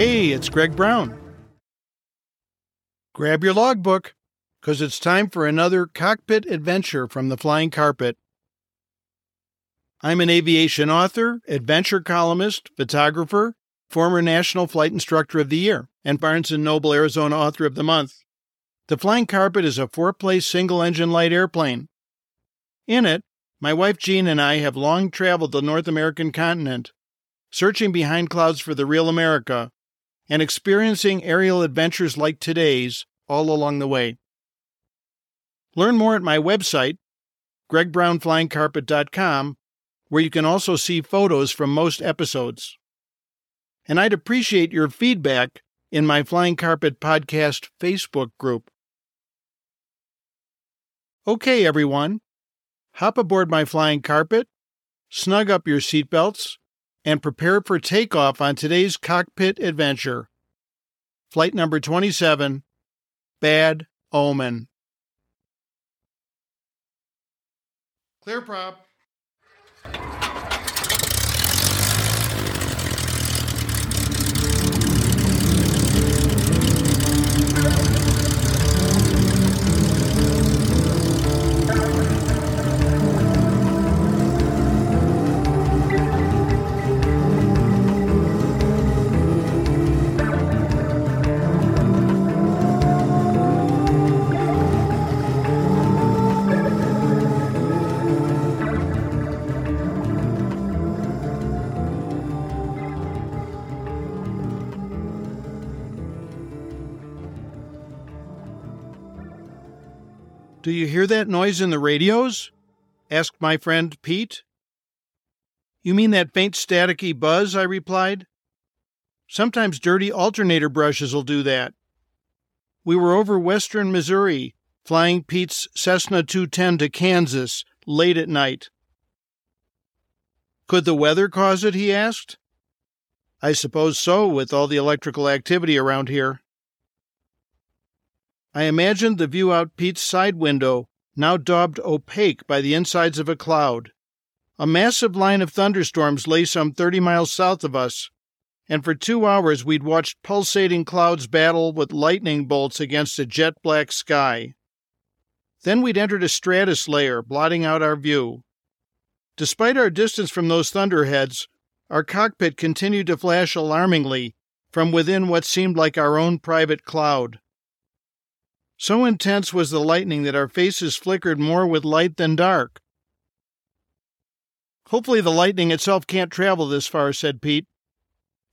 Hey, it's Greg Brown. Grab your logbook, because it's time for another cockpit adventure from the flying carpet. I'm an aviation author, adventure columnist, photographer, former National Flight Instructor of the Year, and Barnes & Noble Arizona Author of the Month. The Flying Carpet is a four-place single-engine light airplane. In it, my wife Jean and I have long traveled the North American continent, searching behind clouds for the real America, and experiencing aerial adventures like today's all along the way. Learn more at my website, gregbrownflyingcarpet.com, where you can also see photos from most episodes. And I'd appreciate your feedback in my Flying Carpet Podcast Facebook group. Okay, everyone, hop aboard my flying carpet, snug up your seatbelts, and prepare for takeoff on today's cockpit adventure. Flight number 27 Bad Omen. Clear prop. Do you hear that noise in the radios? asked my friend Pete. You mean that faint staticky buzz? I replied. Sometimes dirty alternator brushes will do that. We were over western Missouri, flying Pete's Cessna 210 to Kansas late at night. Could the weather cause it? he asked. I suppose so, with all the electrical activity around here. I imagined the view out Pete's side window, now daubed opaque by the insides of a cloud. A massive line of thunderstorms lay some 30 miles south of us, and for two hours we'd watched pulsating clouds battle with lightning bolts against a jet black sky. Then we'd entered a stratus layer, blotting out our view. Despite our distance from those thunderheads, our cockpit continued to flash alarmingly from within what seemed like our own private cloud. So intense was the lightning that our faces flickered more with light than dark. Hopefully, the lightning itself can't travel this far, said Pete,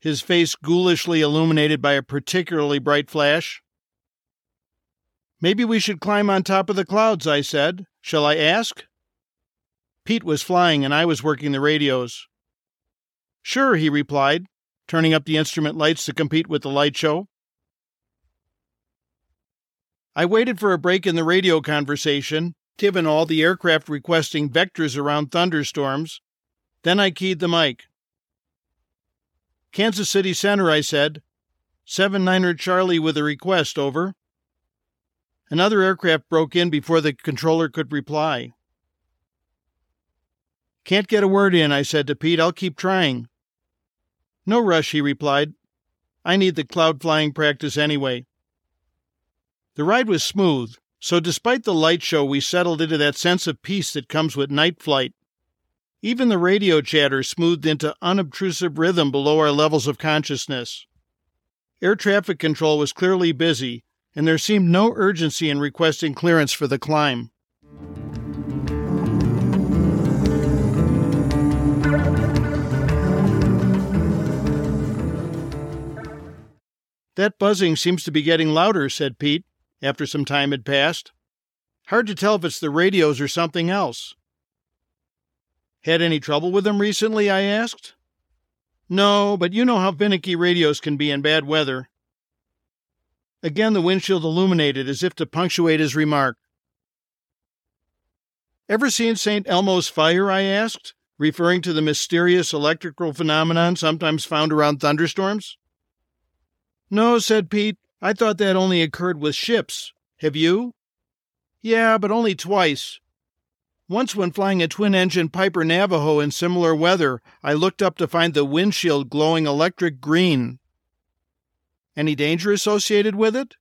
his face ghoulishly illuminated by a particularly bright flash. Maybe we should climb on top of the clouds, I said. Shall I ask? Pete was flying and I was working the radios. Sure, he replied, turning up the instrument lights to compete with the light show. I waited for a break in the radio conversation, given all the aircraft requesting vectors around thunderstorms. Then I keyed the mic. Kansas City Center, I said. 7 Niner er Charlie with a request, over. Another aircraft broke in before the controller could reply. Can't get a word in, I said to Pete. I'll keep trying. No rush, he replied. I need the cloud flying practice anyway. The ride was smooth, so despite the light show, we settled into that sense of peace that comes with night flight. Even the radio chatter smoothed into unobtrusive rhythm below our levels of consciousness. Air traffic control was clearly busy, and there seemed no urgency in requesting clearance for the climb. That buzzing seems to be getting louder, said Pete after some time had passed. Hard to tell if it's the radios or something else. Had any trouble with them recently? I asked. No, but you know how finicky radios can be in bad weather. Again, the windshield illuminated as if to punctuate his remark. Ever seen St. Elmo's fire? I asked, referring to the mysterious electrical phenomenon sometimes found around thunderstorms. No, said Pete, I thought that only occurred with ships. Have you? Yeah, but only twice. Once, when flying a twin engine Piper Navajo in similar weather, I looked up to find the windshield glowing electric green. Any danger associated with it?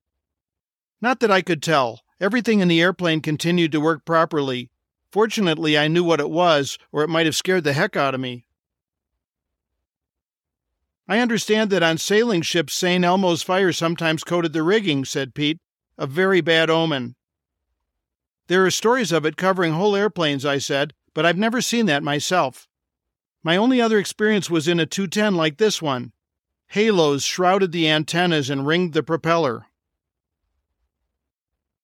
Not that I could tell. Everything in the airplane continued to work properly. Fortunately, I knew what it was, or it might have scared the heck out of me. I understand that on sailing ships, St. Elmo's fire sometimes coated the rigging, said Pete. A very bad omen. There are stories of it covering whole airplanes, I said, but I've never seen that myself. My only other experience was in a 210 like this one. Halos shrouded the antennas and ringed the propeller.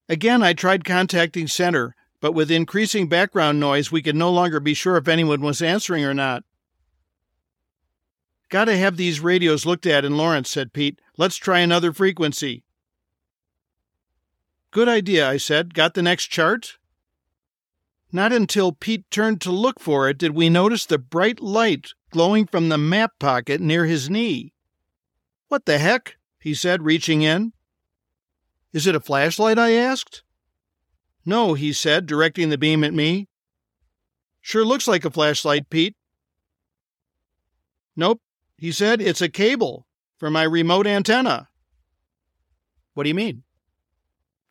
Again, I tried contacting center, but with increasing background noise, we could no longer be sure if anyone was answering or not. Gotta have these radios looked at in Lawrence, said Pete. Let's try another frequency. Good idea, I said. Got the next chart? Not until Pete turned to look for it did we notice the bright light glowing from the map pocket near his knee. What the heck? he said, reaching in. Is it a flashlight? I asked. No, he said, directing the beam at me. Sure looks like a flashlight, Pete. Nope, he said, it's a cable for my remote antenna. What do you mean?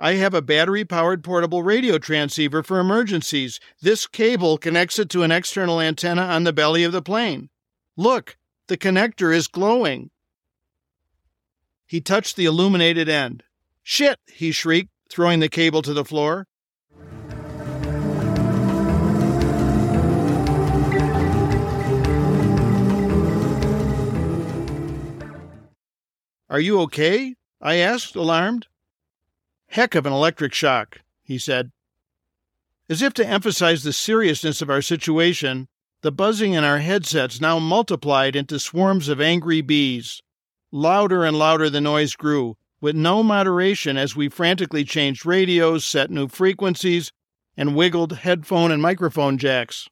I have a battery powered portable radio transceiver for emergencies. This cable connects it to an external antenna on the belly of the plane. Look, the connector is glowing. He touched the illuminated end. Shit, he shrieked, throwing the cable to the floor. Are you okay? I asked, alarmed. Heck of an electric shock, he said. As if to emphasize the seriousness of our situation, the buzzing in our headsets now multiplied into swarms of angry bees. Louder and louder the noise grew, with no moderation as we frantically changed radios, set new frequencies, and wiggled headphone and microphone jacks.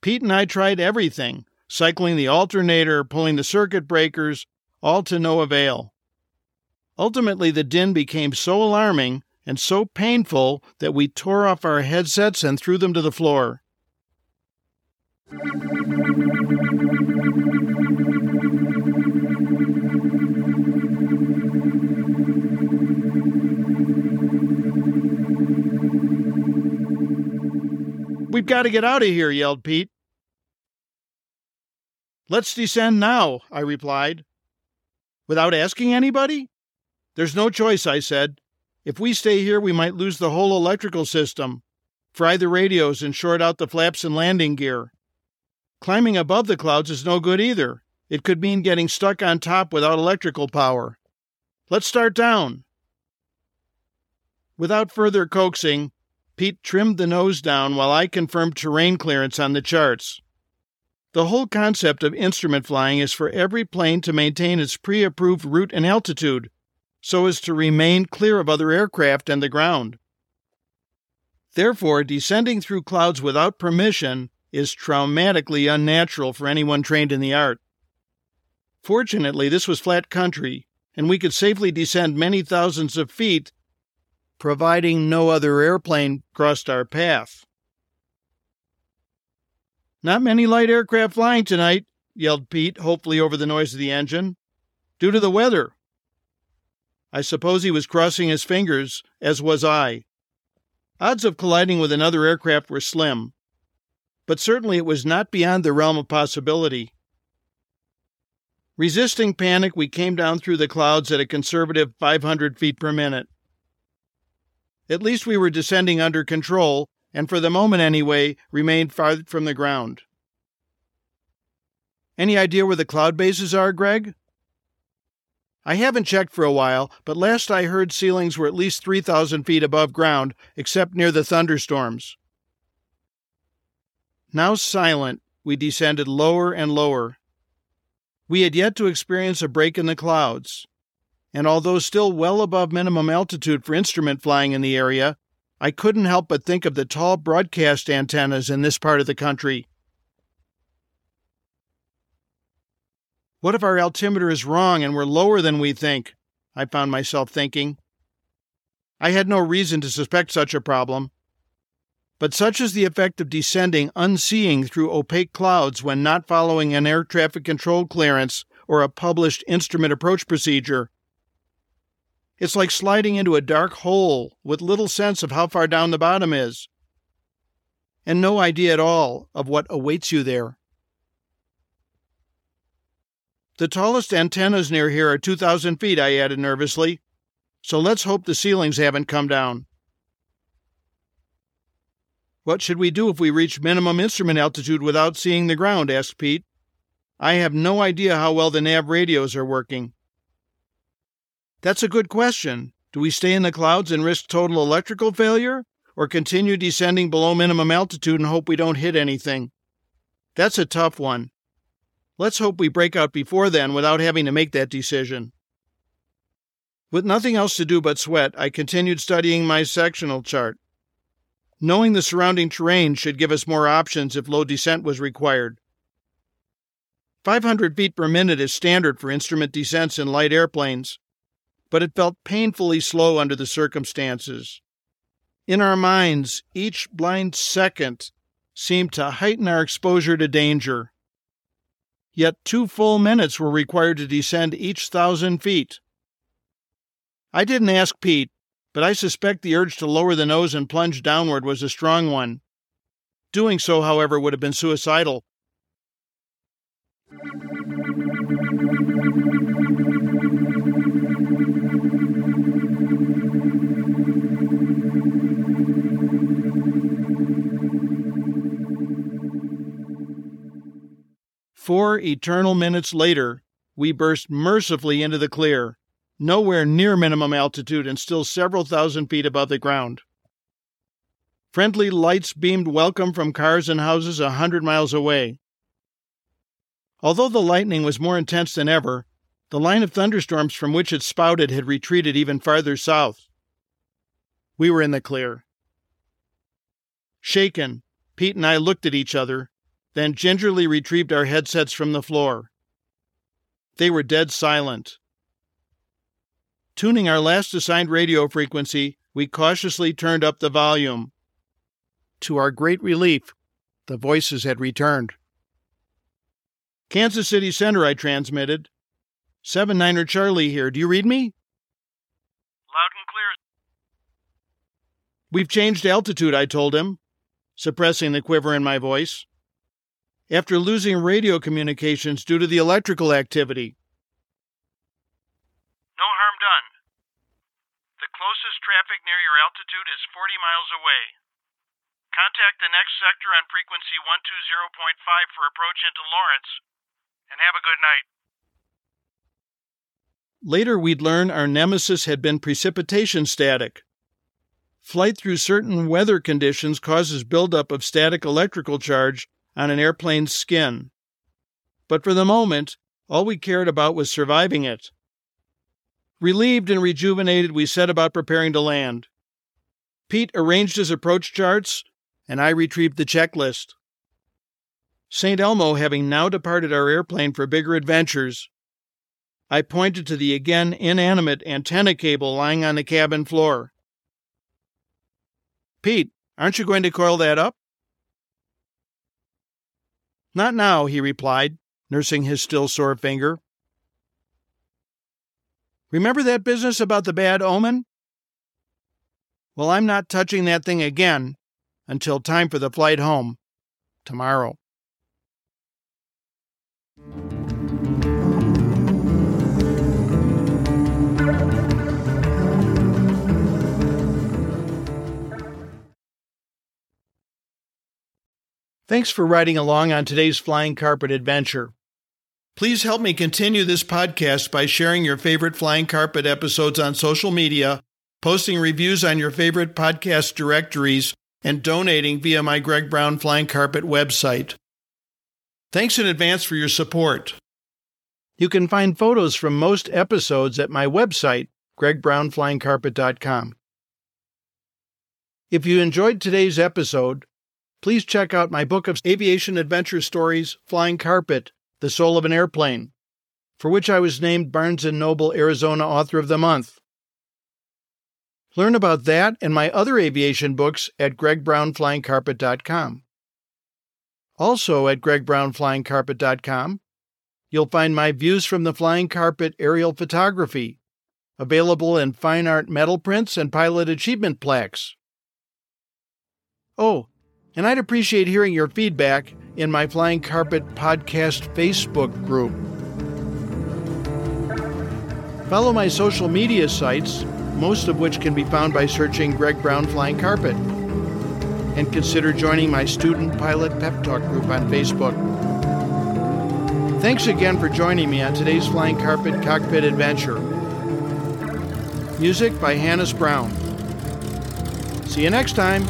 Pete and I tried everything cycling the alternator, pulling the circuit breakers, all to no avail. Ultimately, the din became so alarming and so painful that we tore off our headsets and threw them to the floor. We've got to get out of here, yelled Pete. Let's descend now, I replied. Without asking anybody? There's no choice, I said. If we stay here, we might lose the whole electrical system, fry the radios, and short out the flaps and landing gear. Climbing above the clouds is no good either. It could mean getting stuck on top without electrical power. Let's start down. Without further coaxing, Pete trimmed the nose down while I confirmed terrain clearance on the charts. The whole concept of instrument flying is for every plane to maintain its pre approved route and altitude so as to remain clear of other aircraft and the ground. Therefore, descending through clouds without permission is traumatically unnatural for anyone trained in the art. Fortunately, this was flat country, and we could safely descend many thousands of feet providing no other airplane crossed our path. Not many light aircraft flying tonight, yelled Pete, hopefully over the noise of the engine. Due to the weather. I suppose he was crossing his fingers, as was I. Odds of colliding with another aircraft were slim, but certainly it was not beyond the realm of possibility. Resisting panic, we came down through the clouds at a conservative 500 feet per minute. At least we were descending under control, and for the moment anyway, remained far from the ground. Any idea where the cloud bases are, Greg? I haven't checked for a while, but last I heard ceilings were at least 3,000 feet above ground, except near the thunderstorms. Now silent, we descended lower and lower. We had yet to experience a break in the clouds and although still well above minimum altitude for instrument flying in the area, I couldn't help but think of the tall broadcast antennas in this part of the country. What if our altimeter is wrong and we're lower than we think? I found myself thinking. I had no reason to suspect such a problem. But such is the effect of descending unseeing through opaque clouds when not following an air traffic control clearance or a published instrument approach procedure It's like sliding into a dark hole with little sense of how far down the bottom is, and no idea at all of what awaits you there. The tallest antennas near here are 2,000 feet, I added nervously, so let's hope the ceilings haven't come down. What should we do if we reach minimum instrument altitude without seeing the ground? asked Pete. I have no idea how well the nav radios are working. That's a good question. Do we stay in the clouds and risk total electrical failure, or continue descending below minimum altitude and hope we don't hit anything? That's a tough one. Let's hope we break out before then without having to make that decision. With nothing else to do but sweat, I continued studying my sectional chart. Knowing the surrounding terrain should give us more options if low descent was required. 500 feet per minute is standard for instrument descents in light airplanes, but it felt painfully slow under the circumstances. In our minds, each blind second seemed to heighten our exposure to danger. Yet two full minutes were required to descend each thousand feet. I didn't ask Pete, but I suspect the urge to lower the nose and plunge downward was a strong one. Doing so, however, would have been suicidal. Four eternal minutes later, we burst mercifully into the clear nowhere near minimum altitude and still several thousand feet above the ground. Friendly lights beamed welcome from cars and houses a hundred miles away. Although the lightning was more intense than ever, the line of thunderstorms from which it spouted had retreated even farther south. We were in the clear. Shaken, Pete and I looked at each other, then gingerly retrieved our headsets from the floor. They were dead silent. Tuning our last assigned radio frequency, we cautiously turned up the volume. To our great relief, the voices had returned. Kansas City Center, I transmitted. 7 Niner er Charlie here. Do you read me? Loud and clear. We've changed altitude, I told him, suppressing the quiver in my voice. After losing radio communications due to the electrical activity. No harm done. The closest traffic near your altitude is 40 miles away. Contact the next sector on frequency 120.5 for approach into Lawrence, and have a good night. Later, we'd learn our nemesis had been precipitation static. Flight through certain weather conditions causes buildup of static electrical charge on an airplane's skin. But for the moment, all we cared about was surviving it. Relieved and rejuvenated, we set about preparing to land. Pete arranged his approach charts, and I retrieved the checklist. St. Elmo having now departed our airplane for bigger adventures, I pointed to the again inanimate antenna cable lying on the cabin floor. Pete, aren't you going to coil that up? Not now, he replied, nursing his still sore finger. Remember that business about the bad omen? Well, I'm not touching that thing again until time for the flight home tomorrow. Thanks for riding along on today's flying carpet adventure. Please help me continue this podcast by sharing your favorite Flying Carpet episodes on social media, posting reviews on your favorite podcast directories, and donating via my Greg Brown Flying Carpet website. Thanks in advance for your support. You can find photos from most episodes at my website, gregbrownflyingcarpet.com. If you enjoyed today's episode, please check out my book of aviation adventure stories, Flying Carpet the Soul of an Airplane, for which I was named Barnes & Noble Arizona Author of the Month. Learn about that and my other aviation books at gregbrownflyingcarpet.com. Also at gregbrownflyingcarpet.com, you'll find my views from the flying carpet aerial photography, available in fine art metal prints and pilot achievement plaques. Oh, and I'd appreciate hearing your feedback in my Flying Carpet Podcast Facebook group. Follow my social media sites, most of which can be found by searching Greg Brown Flying Carpet. And consider joining my Student Pilot Pep Talk group on Facebook. Thanks again for joining me on today's Flying Carpet Cockpit Adventure. Music by Hannes Brown. See you next time.